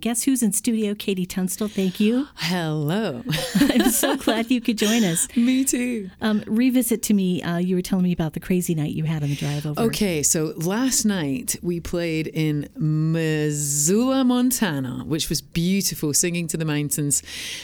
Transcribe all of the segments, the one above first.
Guess who's in studio? KT Tunstall. Thank you. Hello. I'm so glad you could join us. me too. Um, revisit to me. Uh, you were telling me about the crazy night you had on the drive over. Okay, so last night we played in Missoula, Montana, which was beautiful, singing to the mountains.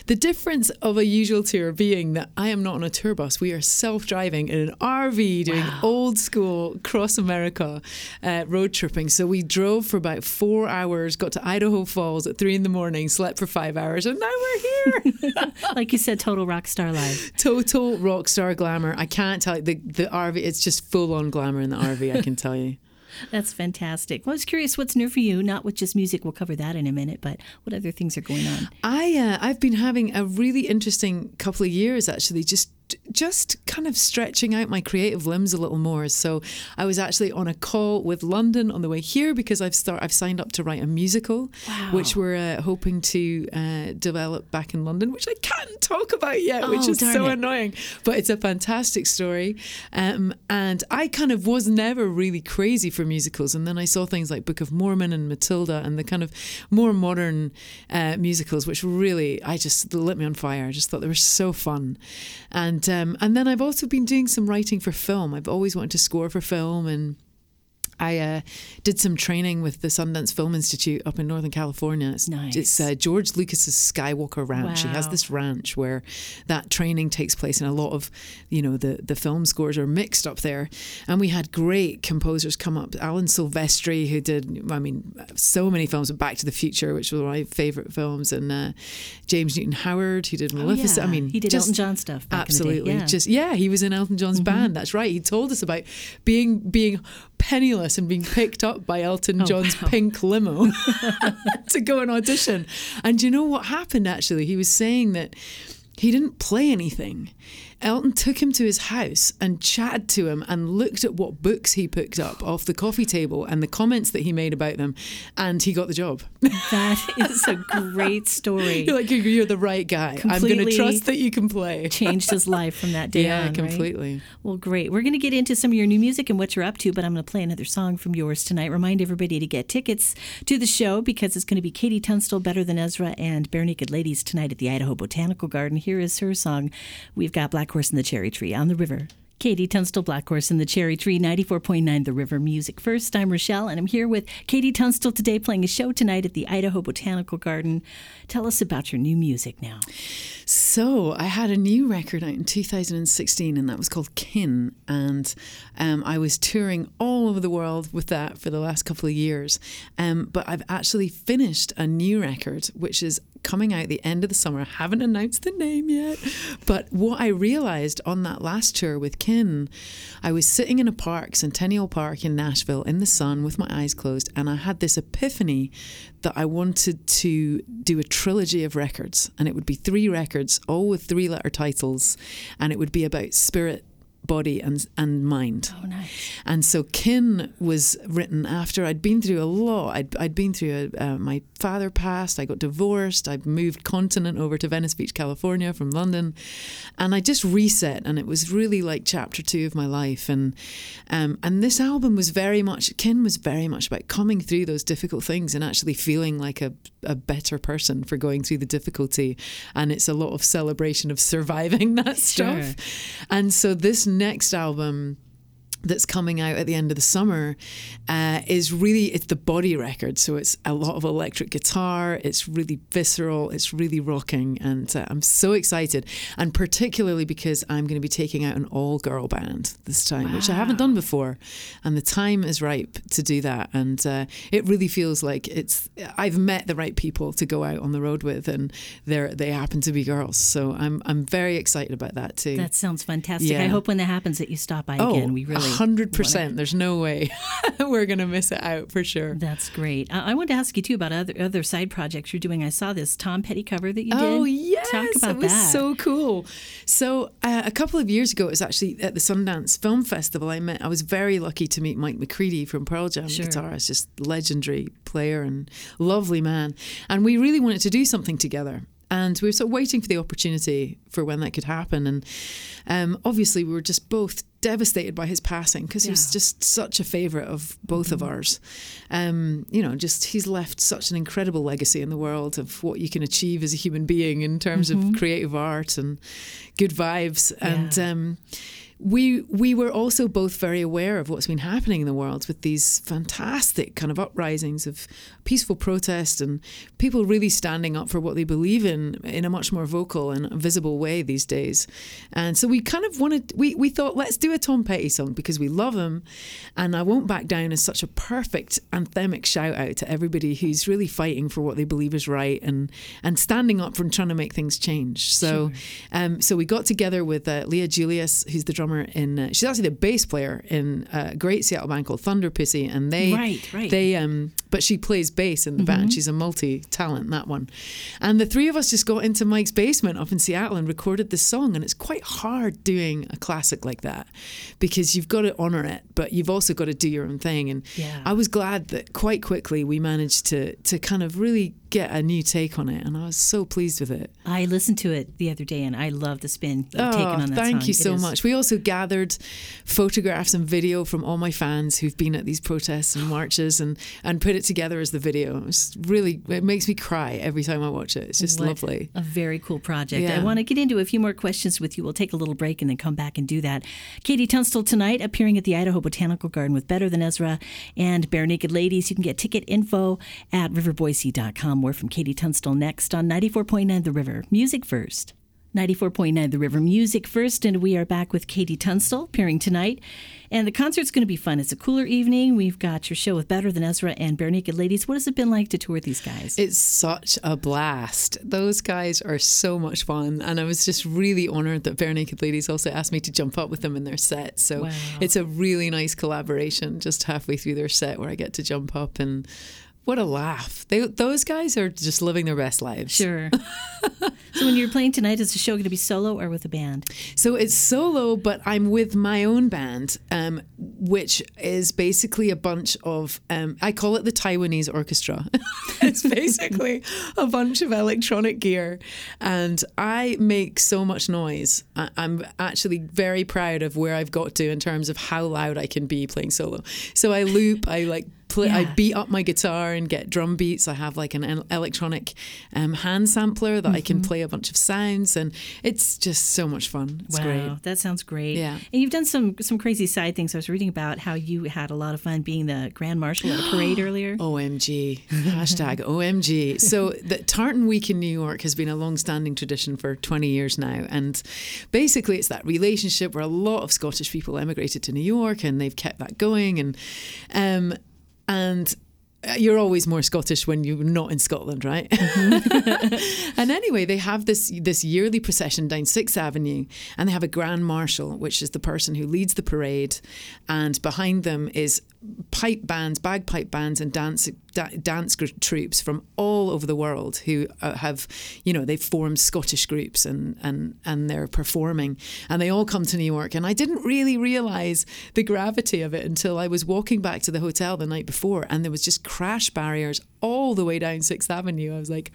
The difference of a usual tour being that I am not on a tour bus. We are self driving in an RV doing Wow. old school cross America uh, road tripping. So we drove for about four hours, got to Idaho Falls at three in the morning, slept for five hours, and now we're here. like you said, total rock star live. Total rock star glamour. I can't tell you the the RV. It's just full on glamour in the RV. I can tell you. That's fantastic. Well, I was curious what's new for you, not with just music. We'll cover that in a minute, but what other things are going on? I uh, I've been having a really interesting couple of years actually. Just just kind of stretching out my creative limbs a little more. So I was actually on a call with London on the way here because I've start I've signed up to write a musical, Wow. which we're uh, hoping to uh, develop back in London, which I can't talk about yet, which Oh, is so it. annoying. But it's a fantastic story, um, and I kind of was never really crazy for musicals, and then I saw things like Book of Mormon and Matilda and the kind of more modern uh, musicals, which really I just lit me on fire. I just thought they were so fun, and um, and then I've also been doing some writing for film. I've always wanted to score for film and. I uh, did some training with the Sundance Film Institute up in Northern California. It's, Nice. it's uh, George Lucas's Skywalker Ranch. He has this ranch where that training takes place, and a lot of, you know, the the film scores are mixed up there. And we had great composers come up. Alan Silvestri, who did, I mean, so many films. Back to the Future, which was one of my favorite films, and uh, James Newton Howard, who did Maleficent. Oh, yeah. I mean, he did just- Elton John stuff. Back Absolutely. In the day. Yeah. Just yeah, he was in Elton John's band. That's right. He told us about being being penniless and being picked up by Elton Oh, John's wow. pink limo to go and audition. And you know what happened actually? He was saying that he didn't play anything. Elton took him to his house and chatted to him and looked at what books he picked up off the coffee table and the comments that he made about them, and he got the job. that is a great story. You're like, you're, the right guy. I'm going to trust that you can play. Changed his life from that day Yeah, on. right? completely. Well, great. We're going to get into some of your new music and what you're up to, but I'm going to play another song from yours tonight. Remind everybody to get tickets to the show because it's going to be KT Tunstall, Better Than Ezra, and Barenaked Ladies tonight at the Idaho Botanical Garden. Here is her song. We've got Black Horse and the Cherry Tree on the river. KT Tunstall, Black Horse and the Cherry Tree, 94.9 The River Music. First, I'm Rochelle, and I'm here with KT Tunstall today playing a show tonight at the Idaho Botanical Garden. Tell us about your new music now. So I had a new record out in 2016, and that was called Kin. And um, I was touring all over the world with that for the last couple of years. Um, but I've actually finished a new record, which is coming out the end of the summer. I haven't announced the name yet. But what I realized on that last tour with Kin, I was sitting in a park, Centennial Park in Nashville, in the sun with my eyes closed, and I had this epiphany that I wanted to do a trilogy of records, and it would be three records, all with three letter titles, and it would be about spirit, body, and and mind. Oh, nice. And so Kin was written after I'd been through a lot. I'd, I'd been through a, uh, my father passed, I got divorced, I moved continent over to Venice Beach, California from London, and I just reset. And it was really like chapter two of my life. And um, and this album was very much Kin was very much about coming through those difficult things and actually feeling like a a better person for going through the difficulty. And it's a lot of celebration of surviving that Sure. stuff. And so this next album that's coming out at the end of the summer uh, is really it's the body record. So it's a lot of electric guitar it's really visceral it's really rocking and uh, i'm so excited. And particularly because i'm going to be taking out an all-girl band this time which i haven't done before. And the time is ripe to do that. And uh, it really feels like it's i've met the right people to go out on the road with and they're they happen to be girls. So i'm i'm very excited about that too. That sounds fantastic. Yeah. I hope when that happens that you stop by again. We really hundred wanna- percent. There's no way we're gonna miss it out for sure. That's great. I, I wanted to ask you too about other other side projects you're doing. I saw this Tom Petty cover that you did. Oh yes, talk about that. it was that. so cool. So uh, a couple of years ago, it was actually at the Sundance Film Festival. I met. I was very lucky to meet Mike McCready from Pearl Jam, Sure. guitarist, just legendary player and lovely man. And we really wanted to do something together. And we were sort of waiting for the opportunity for when that could happen. And um, obviously, we were just both devastated by his passing because he was just such a favorite of both of ours. Um, you know, just he's left such an incredible legacy in the world of what you can achieve as a human being in terms of creative art and good vibes. And um, we we were also both very aware of what's been happening in the world with these fantastic kind of uprisings of peaceful protest and people really standing up for what they believe in in a much more vocal and visible way these days. And so we kind of wanted we, we thought let's do a Tom Petty song because we love him and I won't back down is such a perfect anthemic shout out to everybody who's really fighting for what they believe is right and and standing up for trying to make things change. So um, so we got together with uh, Leah Julius, who's the drummer in. Uh, she's actually the bass player in a great Seattle band called Thunderpussy, and they Right, right. they um, but she plays bass in the band. Mm-hmm. She's a multi talent that one, and the three of us just got into Mike's basement up in Seattle and recorded this song, and it's quite hard doing a classic like that because you've got to honor it, but you've also got to do your own thing. And Yeah. I was glad that quite quickly we managed to to kind of really get a new take on it, and I was so pleased with it. I listened to it the other day and I love the spin you've taken oh, on that Oh, thank song. you so much. We also gathered photographs and video from all my fans who've been at these protests and marches and, and put it together as the video. It's really, it makes me cry every time I watch it. It's just What lovely. A very cool project. Yeah. I want to get into a few more questions with you. We'll take a little break and then come back and do that. KT Tunstall tonight appearing at the Idaho Botanical Garden with Better Than Ezra and Barenaked Ladies. You can get ticket info at riverboise.com. More from KT Tunstall next on 94.9 The River. Music first. 94.9 The River Music first, and we are back with KT Tunstall appearing tonight. And the concert's going to be fun. It's a cooler evening. We've got your show with Better Than Ezra and Barenaked Ladies. What has it been like to tour with these guys? It's such a blast. Those guys are so much fun. And I was just really honored that Barenaked Ladies also asked me to jump up with them in their set. So Wow. it's a really nice collaboration just halfway through their set where I get to jump up and what a laugh. They, those guys are just living their best lives. Sure. so when you're playing tonight, is the show going to be solo or with a band? So it's solo, but I'm with my own band, um, which is basically a bunch of, um, I call it the Taiwanese orchestra. it's basically a bunch of electronic gear. And I make so much noise. I- I'm actually very proud of where I've got to in terms of how loud I can be playing solo. So I loop, I like, Play, I beat up my guitar and get drum beats. I have like an electronic um, hand sampler that I can play a bunch of sounds, and it's just so much fun. It's wow, great. that sounds great. Yeah. And you've done some some crazy side things. I was reading about how you had a lot of fun being the grand marshal at a parade earlier. OMG. Hashtag OMG. So the Tartan Week in New York has been a long-standing tradition for 20 years now. And basically it's that relationship where a lot of Scottish people emigrated to New York and they've kept that going. And um, and uh, you're always more Scottish when you're not in Scotland, right? and anyway, they have this this yearly procession down Sixth Avenue, and they have a grand marshal, which is the person who leads the parade, and behind them is pipe bands, bagpipe bands, and dance da- dance gr- troops from all over the world who uh, have, you know, they've formed Scottish groups and and and they're performing, and they all come to New York. And I didn't really realize the gravity of it until I was walking back to the hotel the night before, and there was just crash barriers all the way down Sixth Avenue. I was like,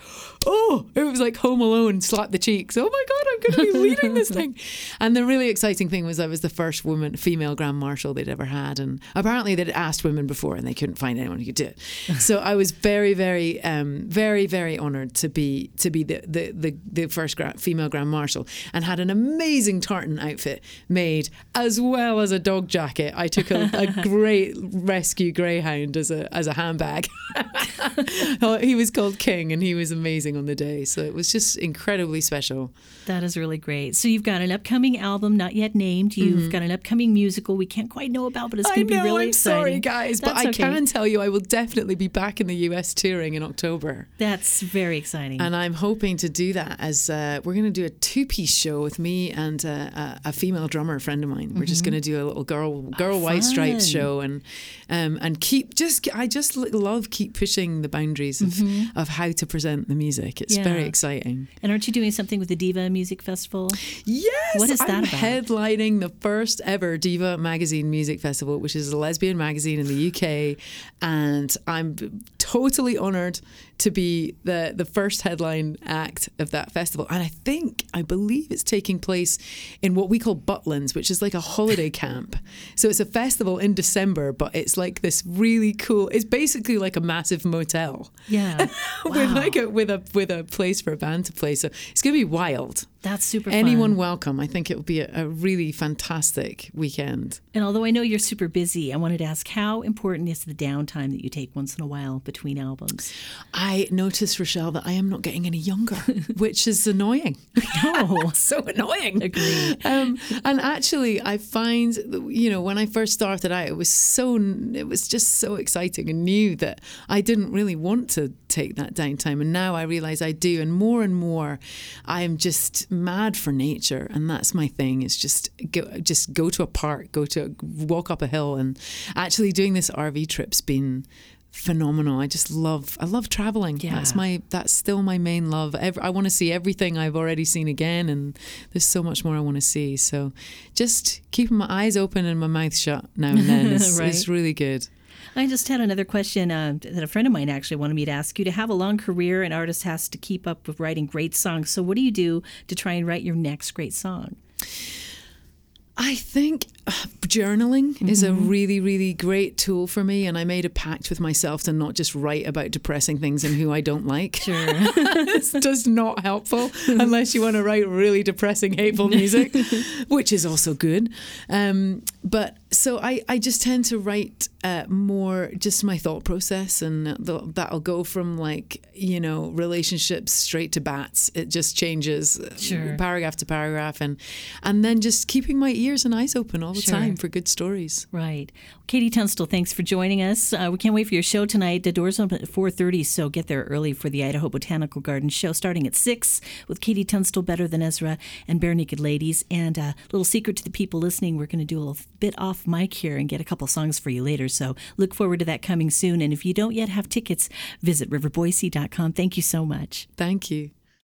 oh, it was like Home Alone, slap the cheeks. Oh my God, I'm going to be leading this thing. And the really exciting thing was I was the first woman, female Grand Marshal they'd ever had. And apparently they'd asked women before and they couldn't find anyone who could do it. So I was very, very, um, very, very honoured to be to be the the, the, the first grand, female Grand Marshal and had an amazing tartan outfit made as well as a dog jacket. I took a, a great rescue greyhound as a as a handbag. Oh, he was called King and he was amazing on the day. So it was just incredibly special. That is really great. So you've got an upcoming album, not yet named. You've got an upcoming musical we can't quite know about, but it's Mm-hmm. Going to be really I'm exciting. sorry, guys, but I okay. can tell you I will definitely be back in the US touring in October. That's very exciting. And I'm hoping to do that as uh, we're going to do a two piece show with me and uh, a, female drummer a friend of mine. We're just going to do a little girl girl white stripes Mm-hmm. Oh, show and um, and keep just I just love keep pushing the boundaries of, of how to present the music. It's very Mm-hmm. Exciting. and aren't you doing something with the Diva Music Festival? Yes, What is that I'm about? headlining the first ever Diva Magazine Music Festival, which is a lesbian magazine in the UK, and I'm totally honoured to be the the first headline act of that festival. And I think I believe it's taking place in what we call Butlins, which is like a holiday camp. So it's a festival in December, but it's like this really cool. It's basically like a massive motel. Yeah, with Wow. like a with a with a place for a band to play. So it's gonna be wild. that's super. Anyone fun. welcome. I think it will be a, a really fantastic weekend. And although I know you're super busy, I wanted to ask how important is the downtime that you take once in a while between albums? I noticed, Rochelle, that I am not getting any younger, which is annoying. Oh, so annoying. Agreed. Um, and actually, I find, you know, when I first started out, it was so, it was just so exciting and new that I didn't really want to take that downtime. And now I realize I do. And more and more, I am just mad for nature. And that's my thing is just go, just go to a park, go to walk up a hill. And actually doing this RV trip's been phenomenal. I just love I love traveling. Yeah. That's my that's still my main love. Ev I want to see everything I've already seen again and there's so much more I want to see. So just keeping my eyes open and my mouth shut now and then is, Right. is really good. I just had another question uh, that a friend of mine actually wanted me to ask you. To have a long career, an artist has to keep up with writing great songs. So, what do you do to try and write your next great song? I think uh, journaling is Mm-hmm. a really, really great tool for me. And I made a pact with myself to not just write about depressing things and who I don't like. Sure. it's just not helpful unless you want to write really depressing, hateful music, which is also good. Um, but so I, I just tend to write uh, more just my thought process, and th- that'll go from like, you know, relationships straight to bats. It just changes uh, Sure. paragraph to paragraph, and, and then just keeping my ears and eyes open all the Sure. time for good stories. Right. KT Tunstall, thanks for joining us. Uh, we can't wait for your show tonight. The doors open at 4.30, so get there early for the Idaho Botanical Garden show starting at 6 with KT Tunstall, Better Than Ezra, and Barenaked Ladies. And a little secret to the people listening, we're going to do a little bit off mic here and get a couple songs for you later. So look forward to that coming soon. And if you don't yet have tickets, visit riverboise.com. Thank you so much. Thank you.